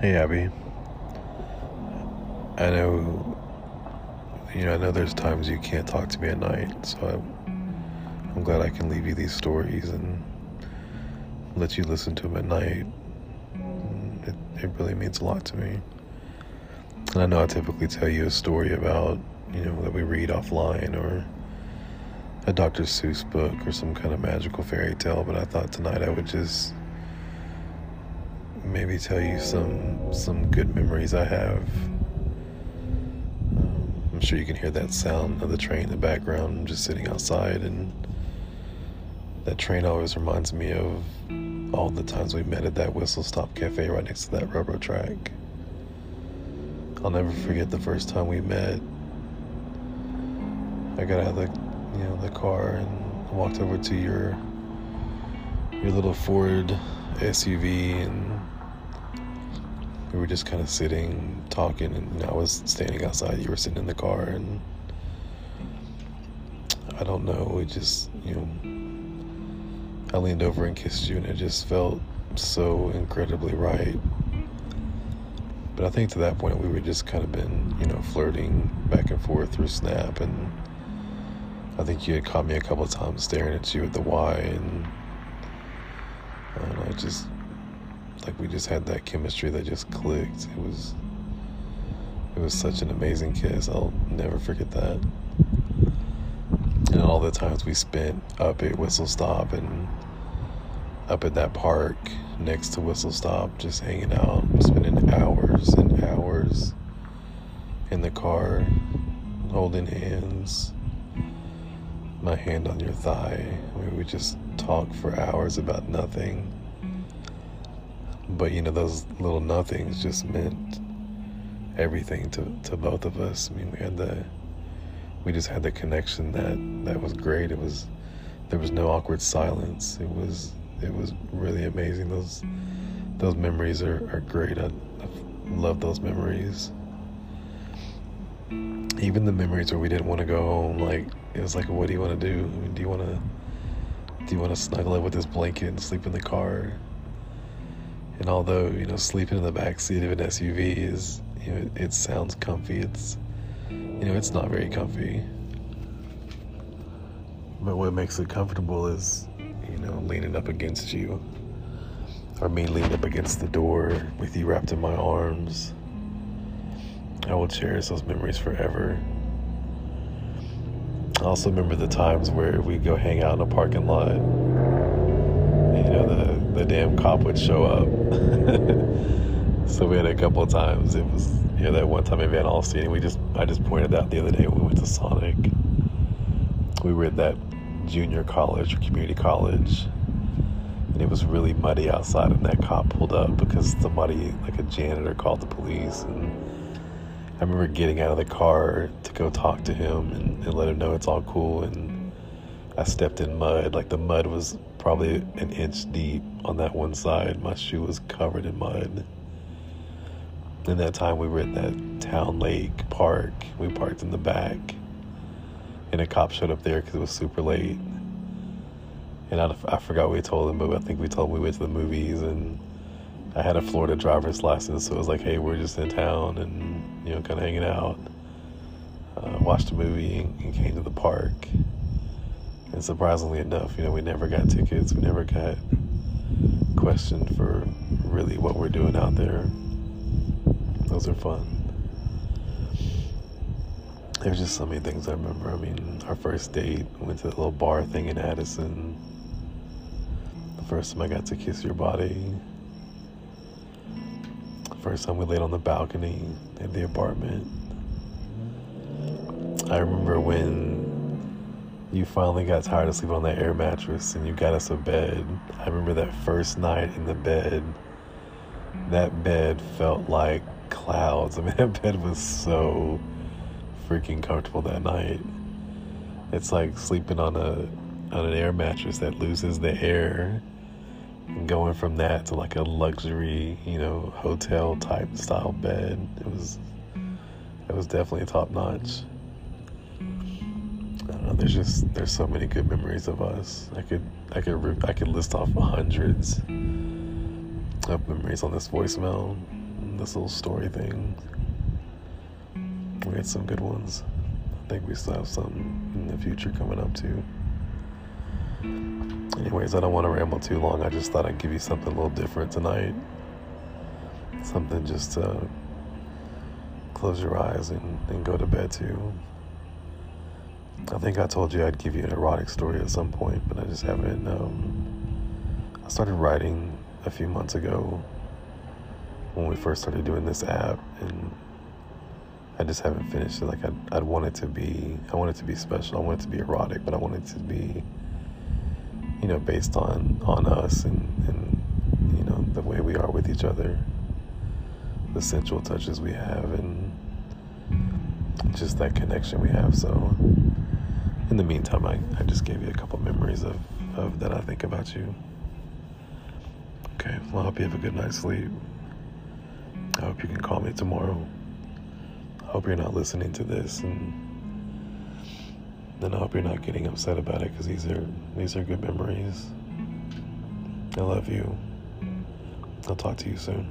Hey, Abby. I know, you know, I know there's times you can't talk to me at night, so I'm, I'm glad I can leave you these stories and let you listen to them at night. It, it really means a lot to me. And I know I typically tell you a story about, you know, that we read offline or a Dr. Seuss book or some kind of magical fairy tale, but I thought tonight I would just maybe tell you some some good memories I have. Um, I'm sure you can hear that sound of the train in the background. I'm just sitting outside, and that train always reminds me of all the times we met at that Whistle Stop Cafe right next to that railroad track. I'll never forget the first time we met. I got out of the, you know, the car and walked over to your your little Ford SUV and we were just kind of sitting, talking, and I was standing outside. You were sitting in the car, and I don't know. It just, you know, I leaned over and kissed you, and it just felt so incredibly right. But I think to that point, we were just kind of been, you know, flirting back and forth through Snap, and I think you had caught me a couple of times staring at you at the Y, and I just like we just had that chemistry that just clicked. It was it was such an amazing kiss. I'll never forget that. And all the times we spent up at Whistle Stop and up at that park next to Whistle Stop, just hanging out, spending hours and hours in the car, holding hands, my hand on your thigh. We would just talk for hours about nothing but you know, those little nothings just meant everything to, to both of us. I mean, we had the, we just had the connection that that was great. It was, there was no awkward silence. It was, it was really amazing. Those, those memories are, are great. I, I love those memories. Even the memories where we didn't want to go home, like it was like, what do you want to do? Do you want to, do you want to snuggle up with this blanket and sleep in the car? And although, you know, sleeping in the back seat of an SUV is, you know, it, it sounds comfy, it's, you know, it's not very comfy. But what makes it comfortable is, you know, leaning up against you. Or me leaning up against the door with you wrapped in my arms. I will cherish those memories forever. I also remember the times where we go hang out in a parking lot. Damn cop would show up. so we had a couple of times. It was you know that one time in Van Alstyne. We just I just pointed out the other day when we went to Sonic. We were at that junior college or community college, and it was really muddy outside. And that cop pulled up because somebody, like a janitor, called the police. And I remember getting out of the car to go talk to him and, and let him know it's all cool. And I stepped in mud. Like the mud was probably an inch deep on that one side. My shoe was covered in mud. And that time we were at that town lake park. We parked in the back. And a cop showed up there because it was super late. And I, I forgot we told him, but I think we told him we went to the movies. And I had a Florida driver's license. So it was like, hey, we're just in town and, you know, kind of hanging out. Uh, watched a movie and, and came to the park. And surprisingly enough, you know, we never got tickets. We never got questioned for really what we're doing out there. Those are fun. There's just so many things I remember. I mean, our first date, went to the little bar thing in Addison. The first time I got to kiss your body. The first time we laid on the balcony at the apartment. I remember when you finally got tired of sleeping on that air mattress and you got us a bed. I remember that first night in the bed. That bed felt like clouds. I mean, that bed was so freaking comfortable that night. It's like sleeping on a on an air mattress that loses the air and going from that to like a luxury, you know, hotel type style bed. It was it was definitely top notch there's just there's so many good memories of us. I could I could I could list off hundreds of memories on this voicemail. this little story thing. We had some good ones. I think we still have some in the future coming up too. Anyways, I don't want to ramble too long. I just thought I'd give you something a little different tonight. Something just to close your eyes and, and go to bed to. I think I told you I'd give you an erotic story at some point, but I just haven't. Um, I started writing a few months ago when we first started doing this app, and I just haven't finished it. Like I'd, I'd want it to be, I want it to be special. I want it to be erotic, but I want it to be, you know, based on on us and and you know the way we are with each other, the sensual touches we have, and just that connection we have. So, in the meantime, I, I just gave you a couple memories of, of that I think about you. Okay, well, I hope you have a good night's sleep. I hope you can call me tomorrow. I hope you're not listening to this, and then I hope you're not getting upset about it because these are these are good memories. I love you. I'll talk to you soon.